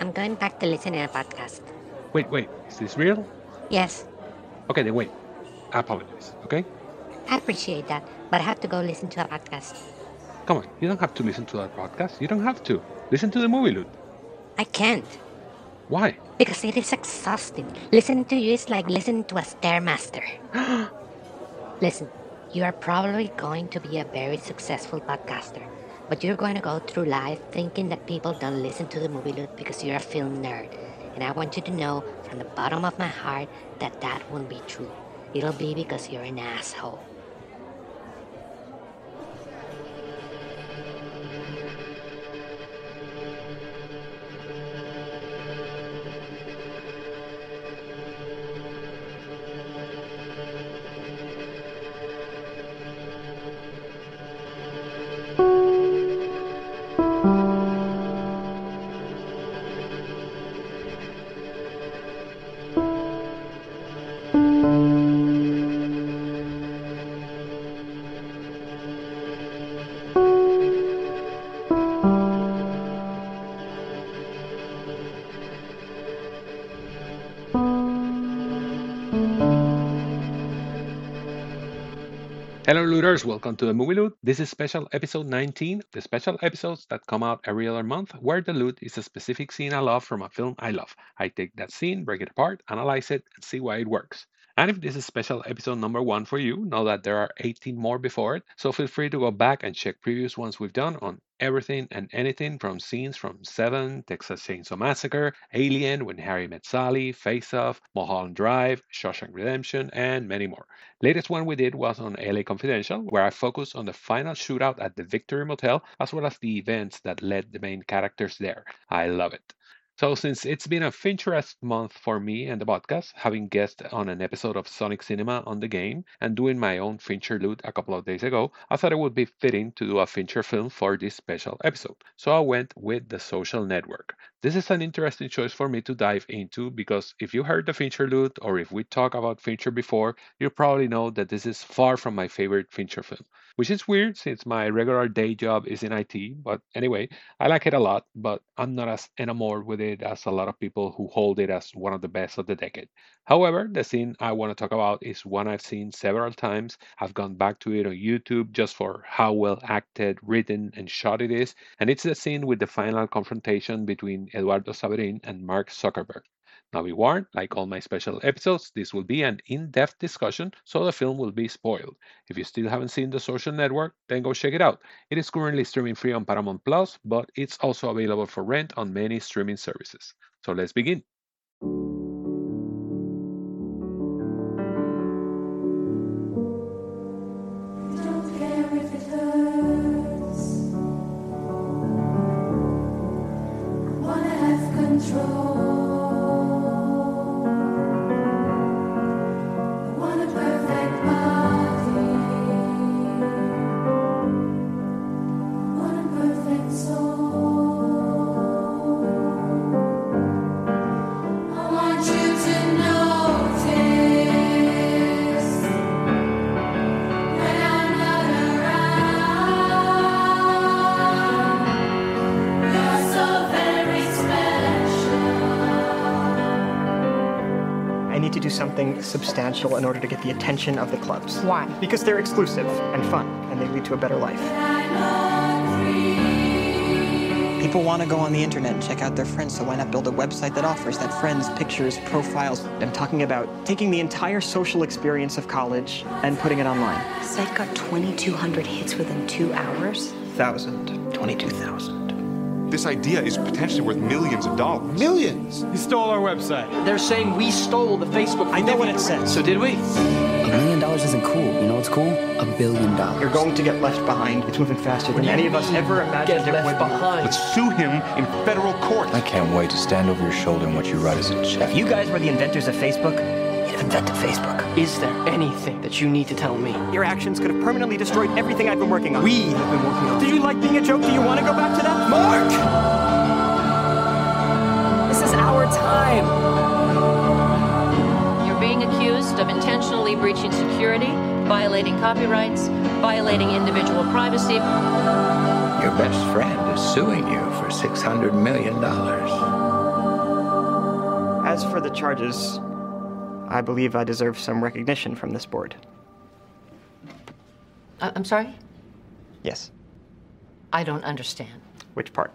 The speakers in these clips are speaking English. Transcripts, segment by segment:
I'm going back to listen to a podcast. Wait, wait, is this real? Yes, Okay, then wait. I apologize, okay? I appreciate that, but I have to go listen to a podcast. Come on, you don't have to listen to that podcast. You don't have to. Listen to the movie, Loot. I can't, Why? because it is exhausting. Listening to you is like listening to a Stairmaster. Listen, you are probably going to be a very successful podcaster, but you're going to go through life thinking that people don't listen to the movie loot because you're a film nerd. And I want you to know from the bottom of my heart that that won't be true. It'll be because you're an asshole. Hello, looters. Welcome to the Movie Loot. This is special episode 19, the special episodes that come out every other month, where the loot is a specific scene I love from a film I love. I take that scene, break it apart, analyze it, and see why it works. And if this is special episode number one for you, know that there are 18 more before it, so feel free to go back and check previous ones we've done on everything and anything from scenes from Seven, Texas Chainsaw Massacre, Alien, When Harry Met Sally, Face Off, Mulholland Drive, Shawshank Redemption, and many more. Latest one we did was on LA Confidential, where I focused on the final shootout at the Victory Motel, as well as the events that led the main characters there. I love it. So, since it's been a Fincherest month for me and the podcast, having guest on an episode of Sonic Cinema on the game and doing my own Fincher loot a couple of days ago, I thought it would be fitting to do a Fincher film for this special episode. So, I went with The Social Network. This is an interesting choice for me to dive into because if you heard the Fincher loot or if we talk about Fincher before, you probably know that this is far from my favorite Fincher film, which is weird since my regular day job is in IT. But anyway, I like it a lot, but I'm not as enamored with it as a lot of people who hold it as one of the best of the decade. However, the scene I want to talk about is one I've seen several times. I've gone back to it on YouTube just for how well acted, written, and shot it is, and it's the scene with the final confrontation between Eduardo Saverin and Mark Zuckerberg. Now, be warned, like all my special episodes, this will be an in depth discussion, so the film will be spoiled. If you still haven't seen The Social Network, then go check it out. It is currently streaming free on Paramount Plus, but it's also available for rent on many streaming services. So let's begin. I need to do something substantial in order to get the attention of the clubs. Why? Because they're exclusive and fun, and they lead to a better life. People want to go on the internet and check out their friends, so why not build a website that offers that friends, pictures, profiles? I'm talking about taking the entire social experience of college and putting it online. Site got 2,200 hits within two hours. Thousand. 22,000. This idea is potentially worth millions of dollars. Millions. He stole our website. They're saying we stole the Facebook. I know what it says. So did we? A million dollars isn't cool. You know what's cool? A billion dollars. You're going to get left behind. It's moving faster than any of us ever imagined Get it would. left behind. Let's sue him in federal court. I can't wait to stand over your shoulder and watch you write us a check. If you guys were the inventors of Facebook, you'd have invented Facebook. Is there anything that you need to tell me? Your actions could have permanently destroyed everything I've been working on. We have been working on. Did you like being a joke? Do you want to go back to that? Mark! This is our time. You're being accused of intentionally breaching security, violating copyrights, violating individual privacy. Your best friend is suing you for $600 million. As for the charges, I believe I deserve some recognition from this board. I- I'm sorry? Yes. I don't understand. Which part?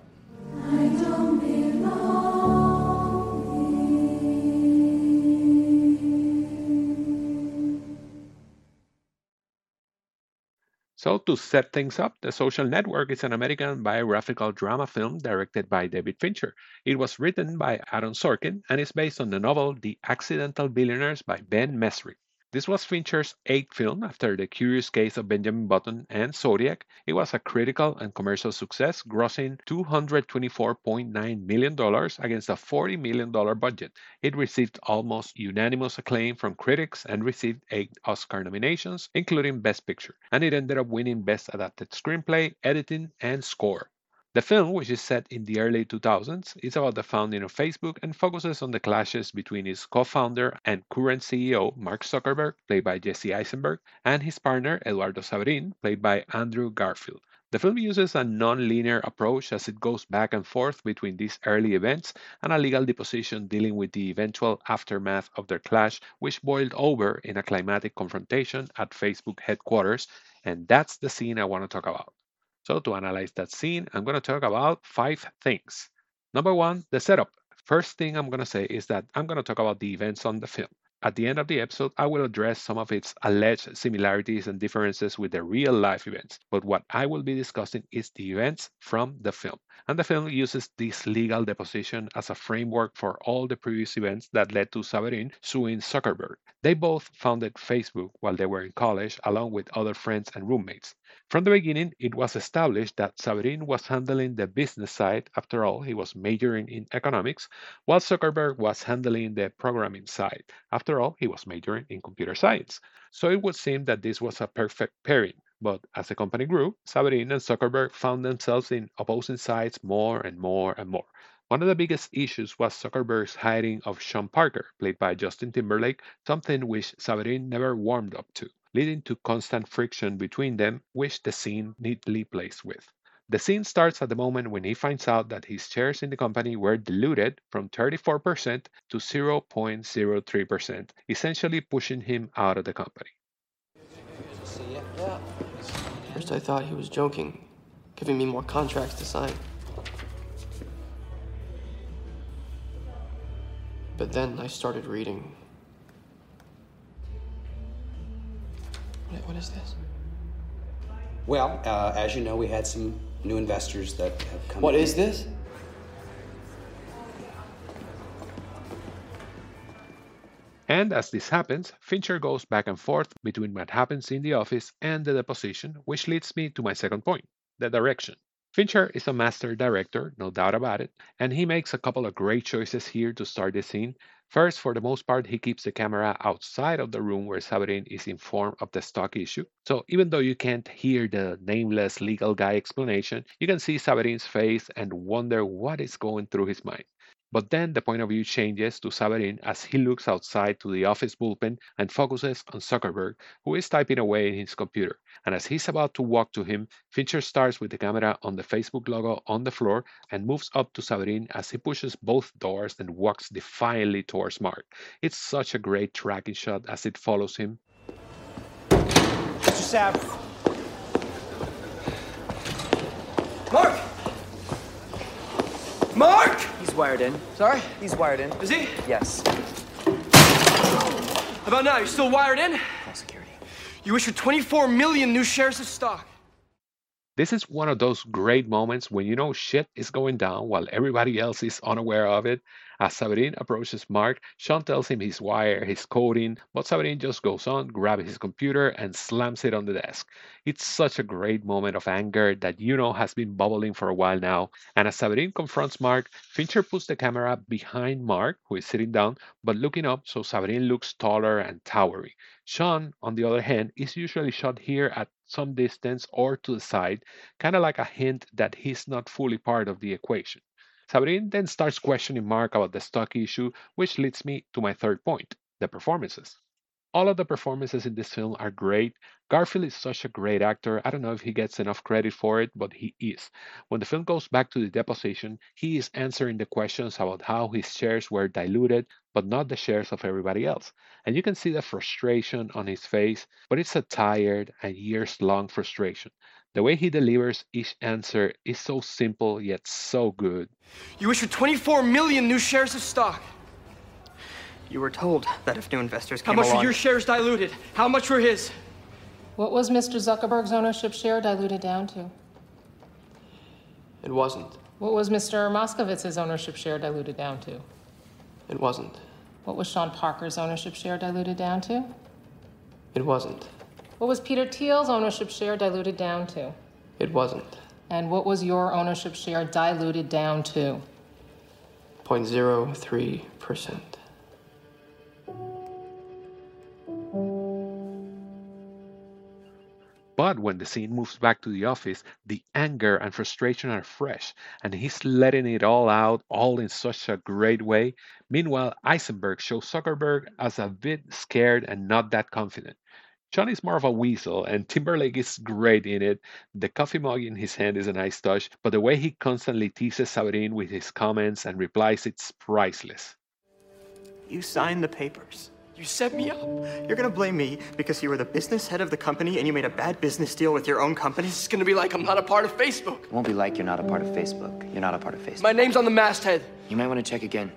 So, to set things up, The Social Network is an American biographical drama film directed by David Fincher. It was written by Aaron Sorkin and is based on the novel The Accidental Billionaires by Ben Mezrich. This was Fincher's eighth film after The Curious Case of Benjamin Button and Zodiac. It was a critical and commercial success, grossing $224.9 million against a $40 million budget. It received almost unanimous acclaim from critics and received eight Oscar nominations, including Best Picture, and it ended up winning Best Adapted Screenplay, Editing, and Score. The film, which is set in the early 2000s, is about the founding of Facebook and focuses on the clashes between its co founder and current CEO, Mark Zuckerberg, played by Jesse Eisenberg, and his partner, Eduardo Saverin, played by Andrew Garfield. The film uses a non linear approach as it goes back and forth between these early events and a legal deposition dealing with the eventual aftermath of their clash, which boiled over in a climatic confrontation at Facebook headquarters. And that's the scene I want to talk about. So, to analyze that scene, I'm going to talk about five things. Number one, the setup. First thing I'm going to say is that I'm going to talk about the events on the film. At the end of the episode, I will address some of its alleged similarities and differences with the real life events. But what I will be discussing is the events from the film. And the film uses this legal deposition as a framework for all the previous events that led to Saverin suing Zuckerberg. They both founded Facebook while they were in college, along with other friends and roommates. From the beginning, it was established that Saverin was handling the business side. After all, he was majoring in economics, while Zuckerberg was handling the programming side. After all, he was majoring in computer science. So it would seem that this was a perfect pairing. But as the company grew, Saverin and Zuckerberg found themselves in opposing sides more and more and more. One of the biggest issues was Zuckerberg's hiring of Sean Parker, played by Justin Timberlake, something which Saverin never warmed up to leading to constant friction between them, which the scene neatly plays with. The scene starts at the moment when he finds out that his shares in the company were diluted from 34% to 0.03%, essentially pushing him out of the company. First, I thought he was joking, giving me more contracts to sign. But then I started reading. What- What is this? Well, uh, as you know, we had some new investors that have come. What in. is this? And as this happens, Fincher goes back and forth between what happens in the office and the deposition, which leads me to my second point the direction. Fincher is a master director, no doubt about it, and he makes a couple of great choices here to start the scene. First, for the most part, he keeps the camera outside of the room where Saverin is informed of the stock issue. So even though you can't hear the nameless legal guy explanation, you can see Saverin's face and wonder what is going through his mind. But then the point of view changes to Saverin as he looks outside to the office bullpen and focuses on Zuckerberg, who is typing away in his computer. And as he's about to walk to him, Fincher starts with the camera on the Facebook logo on the floor and moves up to Saverin as he pushes both doors and walks defiantly towards Mark. It's such a great tracking shot as it follows him. Mr. Sav. Mark! Mark! He's wired in. Sorry? He's wired in. Is he? Yes. How about now? You're still wired in? Full security. You issued 24 million new shares of stock. This is one of those great moments when you know shit is going down while everybody else is unaware of it. As Saverin approaches Mark, Sean tells him he's wired, he's coding, but Saverin just goes on, grabs his computer, and slams it on the desk. It's such a great moment of anger that you know has been bubbling for a while now. And as Saverin confronts Mark, Fincher puts the camera behind Mark, who is sitting down, but looking up so Saverin looks taller and towery. Sean, on the other hand, is usually shot here at some distance or to the side, kind of like a hint that he's not fully part of the equation. Saverin then starts questioning Mark about the stock issue, which leads me to my third point the performances. All of the performances in this film are great. Garfield is such a great actor. I don't know if he gets enough credit for it, but he is. When the film goes back to the deposition, he is answering the questions about how his shares were diluted, but not the shares of everybody else. And you can see the frustration on his face, but it's a tired and years long frustration. The way he delivers each answer is so simple yet so good. You issued 24 million new shares of stock. You were told that if new investors came How came much were your shares diluted? How much were his? What was Mr. Zuckerberg's ownership share diluted down to? It wasn't. What was Mr. Moskovitz's ownership share diluted down to? It wasn't. What was Sean Parker's ownership share diluted down to? It wasn't. What was Peter Thiel's ownership share diluted down to? It wasn't. And what was your ownership share diluted down to? 0.03%. But when the scene moves back to the office, the anger and frustration are fresh, and he's letting it all out, all in such a great way. Meanwhile, Eisenberg shows Zuckerberg as a bit scared and not that confident. Sean is more of a weasel, and Timberlake is great in it. The coffee mug in his hand is a nice touch, but the way he constantly teases Saverin with his comments and replies, it's priceless. You signed the papers. You set me up. You're gonna blame me because you were the business head of the company and you made a bad business deal with your own company? It's gonna be like I'm not a part of Facebook. It won't be like you're not a part of Facebook. You're not a part of Facebook. My name's on the masthead. You might want to check again.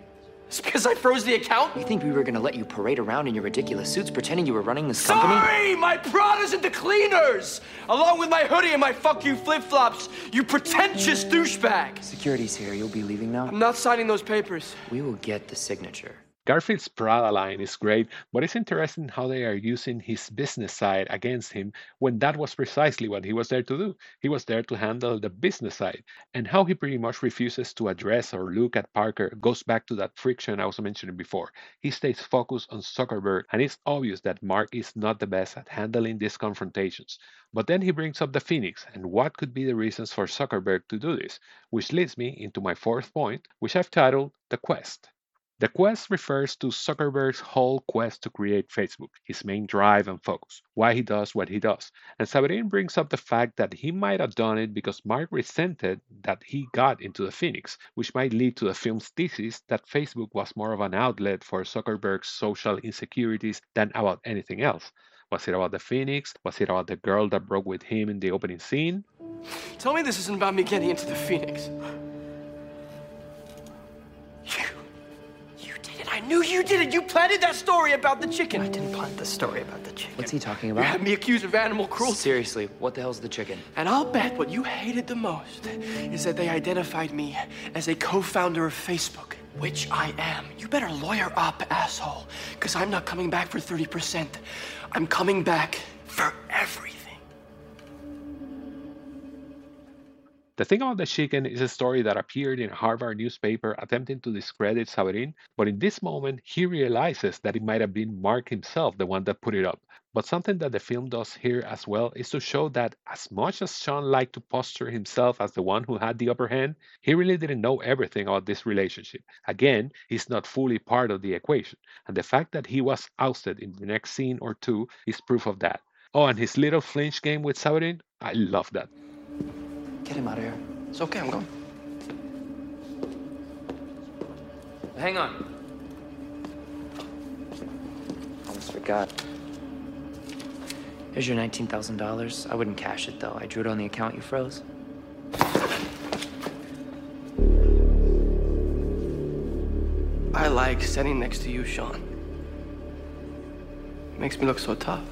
It's because I froze the account? You think we were gonna let you parade around in your ridiculous suits pretending you were running this company? Sorry! My Prada's at the cleaners! Along with my hoodie and my fuck you flip flops, you pretentious douchebag! Security's here. You'll be leaving now. I'm not signing those papers. We will get the signature. Garfield's Prada line is great, but it's interesting how they are using his business side against him when that was precisely what he was there to do. He was there to handle the business side. And how he pretty much refuses to address or look at Parker goes back to that friction I was mentioning before. He stays focused on Zuckerberg, and it's obvious that Mark is not the best at handling these confrontations. But then he brings up the Phoenix and what could be the reasons for Zuckerberg to do this, which leads me into my fourth point, which I've titled The Quest. The quest refers to Zuckerberg's whole quest to create Facebook, his main drive and focus, why he does what he does. And Saverin brings up the fact that he might have done it because Mark resented that he got into the Phoenix, which might lead to the film's thesis that Facebook was more of an outlet for Zuckerberg's social insecurities than about anything else. Was it about the Phoenix? Was it about the girl that broke with him in the opening scene? Tell me this isn't about me getting into the Phoenix. I knew you did it. You planted that story about the chicken. I didn't plant the story about the chicken. What's he talking about? You about? had me accused of animal cruelty. Seriously, what the hell's the chicken? And I'll bet what you hated the most is that they identified me as a co-founder of Facebook, which I am. You better lawyer up, asshole, because I'm not coming back for 30%. I'm coming back for everything. The thing about the chicken is a story that appeared in a Harvard newspaper attempting to discredit Saverin, but in this moment he realizes that it might have been Mark himself the one that put it up. But something that the film does here as well is to show that as much as Sean liked to posture himself as the one who had the upper hand, he really didn't know everything about this relationship. Again, he's not fully part of the equation, and the fact that he was ousted in the next scene or two is proof of that. Oh, and his little flinch game with Saverin, I love that. Get him out of here. It's okay, I'm going. Hang on. Almost forgot. Here's your $19,000. I wouldn't cash it, though. I drew it on the account you froze. I like sitting next to you, Sean. It Makes me look so tough.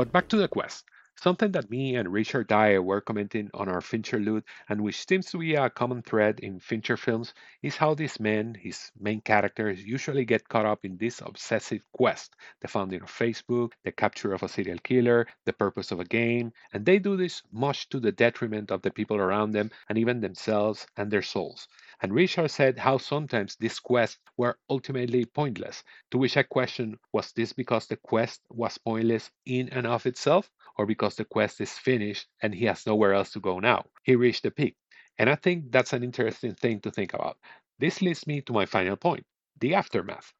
But back to the quest. Something that me and Richard Dyer were commenting on our Fincher loot, and which seems to be a common thread in Fincher films, is how these men, his main characters, usually get caught up in this obsessive quest the founding of Facebook, the capture of a serial killer, the purpose of a game, and they do this much to the detriment of the people around them and even themselves and their souls. And Richard said how sometimes these quests were ultimately pointless, to which I questioned was this because the quest was pointless in and of itself, or because the quest is finished and he has nowhere else to go now? He reached the peak. And I think that's an interesting thing to think about. This leads me to my final point the aftermath.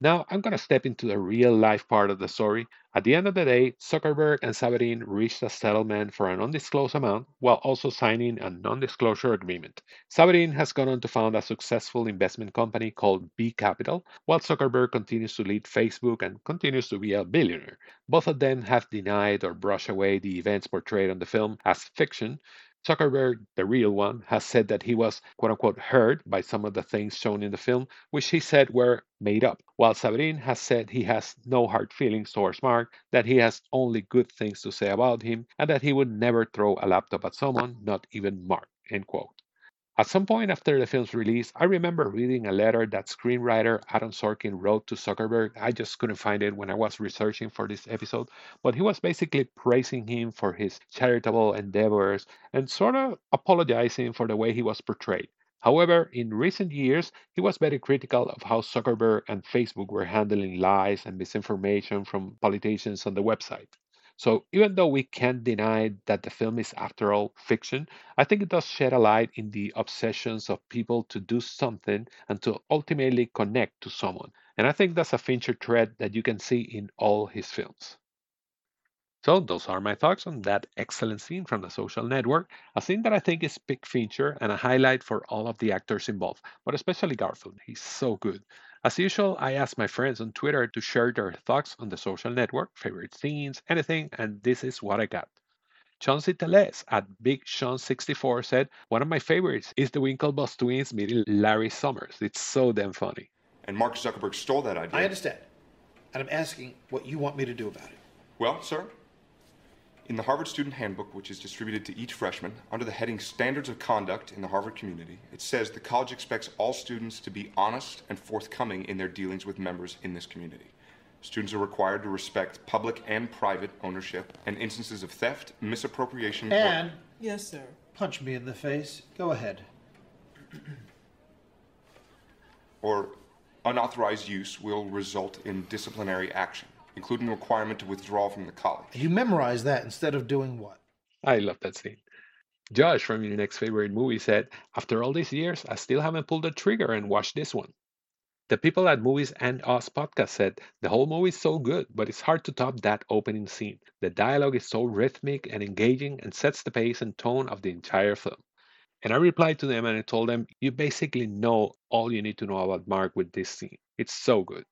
Now, I'm going to step into the real life part of the story. At the end of the day, Zuckerberg and Saverin reached a settlement for an undisclosed amount while also signing a non disclosure agreement. Saverin has gone on to found a successful investment company called B Capital, while Zuckerberg continues to lead Facebook and continues to be a billionaire. Both of them have denied or brushed away the events portrayed on the film as fiction, Zuckerberg, the real one, has said that he was quote unquote hurt by some of the things shown in the film, which he said were made up, while Saverin has said he has no hard feelings towards Mark, that he has only good things to say about him, and that he would never throw a laptop at someone, not even Mark. End quote. At some point after the film's release, I remember reading a letter that screenwriter Aaron Sorkin wrote to Zuckerberg. I just couldn't find it when I was researching for this episode, but he was basically praising him for his charitable endeavors and sort of apologizing for the way he was portrayed. However, in recent years, he was very critical of how Zuckerberg and Facebook were handling lies and misinformation from politicians on the website. So, even though we can't deny that the film is, after all, fiction, I think it does shed a light in the obsessions of people to do something and to ultimately connect to someone. And I think that's a Fincher thread that you can see in all his films. So, those are my thoughts on that excellent scene from the social network. A scene that I think is big feature and a highlight for all of the actors involved, but especially Garfield. He's so good. As usual, I asked my friends on Twitter to share their thoughts on the social network, favorite scenes, anything, and this is what I got. Chauncey Teles at Big Sean64 said, One of my favorites is the Winklevoss twins meeting Larry Summers. It's so damn funny. And Mark Zuckerberg stole that idea. I understand. And I'm asking what you want me to do about it. Well, sir, in the Harvard Student Handbook, which is distributed to each freshman, under the heading Standards of Conduct in the Harvard Community, it says the college expects all students to be honest and forthcoming in their dealings with members in this community. Students are required to respect public and private ownership and instances of theft, misappropriation, or- And yes, sir. Punch me in the face. Go ahead. or unauthorized use will result in disciplinary action, including the requirement to withdraw from the college. You memorize that instead of doing what? I love that scene. Josh from your next favorite movie said, After all these years, I still haven't pulled the trigger and watched this one. The people at Movies and Us podcast said, The whole movie is so good, but it's hard to top that opening scene. The dialogue is so rhythmic and engaging and sets the pace and tone of the entire film. And I replied to them and I told them, You basically know all you need to know about Mark with this scene. It's so good.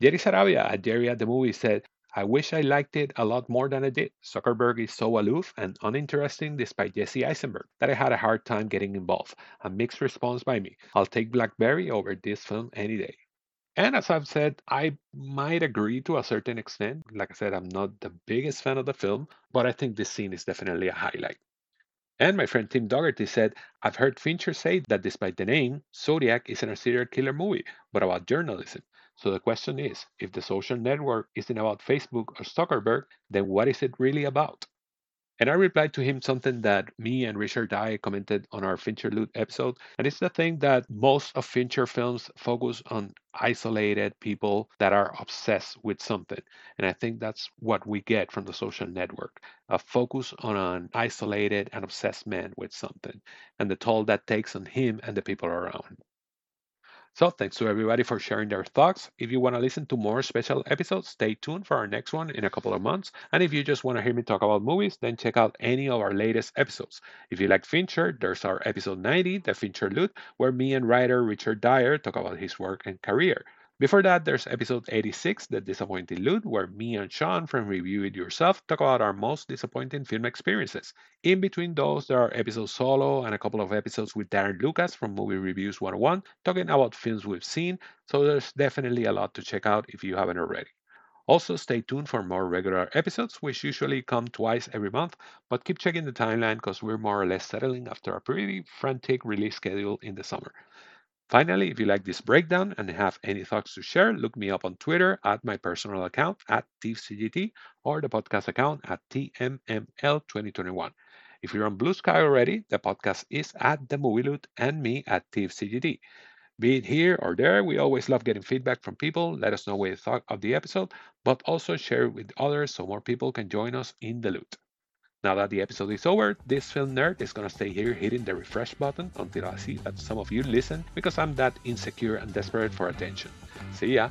Jerry Sarabia at Jerry at the movie said, I wish I liked it a lot more than I did. Zuckerberg is so aloof and uninteresting despite Jesse Eisenberg that I had a hard time getting involved. A mixed response by me. I'll take Blackberry over this film any day. And as I've said, I might agree to a certain extent. Like I said, I'm not the biggest fan of the film, but I think this scene is definitely a highlight. And my friend Tim Dougherty said, I've heard Fincher say that despite the name, Zodiac isn't a serial killer movie, but about journalism. So the question is, if the social network isn't about Facebook or Zuckerberg, then what is it really about? And I replied to him something that me and Richard Dyer commented on our Fincher Loot episode. And it's the thing that most of Fincher films focus on isolated people that are obsessed with something. And I think that's what we get from the social network a focus on an isolated and obsessed man with something and the toll that takes on him and the people around. So, thanks to everybody for sharing their thoughts. If you want to listen to more special episodes, stay tuned for our next one in a couple of months. And if you just want to hear me talk about movies, then check out any of our latest episodes. If you like Fincher, there's our episode 90, The Fincher Loot, where me and writer Richard Dyer talk about his work and career. Before that, there's episode 86, The Disappointing Loot, where me and Sean from Review It Yourself talk about our most disappointing film experiences. In between those, there are episodes solo and a couple of episodes with Darren Lucas from Movie Reviews 101, talking about films we've seen, so there's definitely a lot to check out if you haven't already. Also, stay tuned for more regular episodes, which usually come twice every month, but keep checking the timeline because we're more or less settling after a pretty frantic release schedule in the summer. Finally, if you like this breakdown and have any thoughts to share, look me up on Twitter at my personal account at TeefCGT or the podcast account at TMML2021. If you're on Blue Sky already, the podcast is at The Movie Loot and me at TeefCGT. Be it here or there, we always love getting feedback from people. Let us know what you thought of the episode, but also share it with others so more people can join us in the loot. Now that the episode is over, this film nerd is gonna stay here hitting the refresh button until I see that some of you listen because I'm that insecure and desperate for attention. See ya!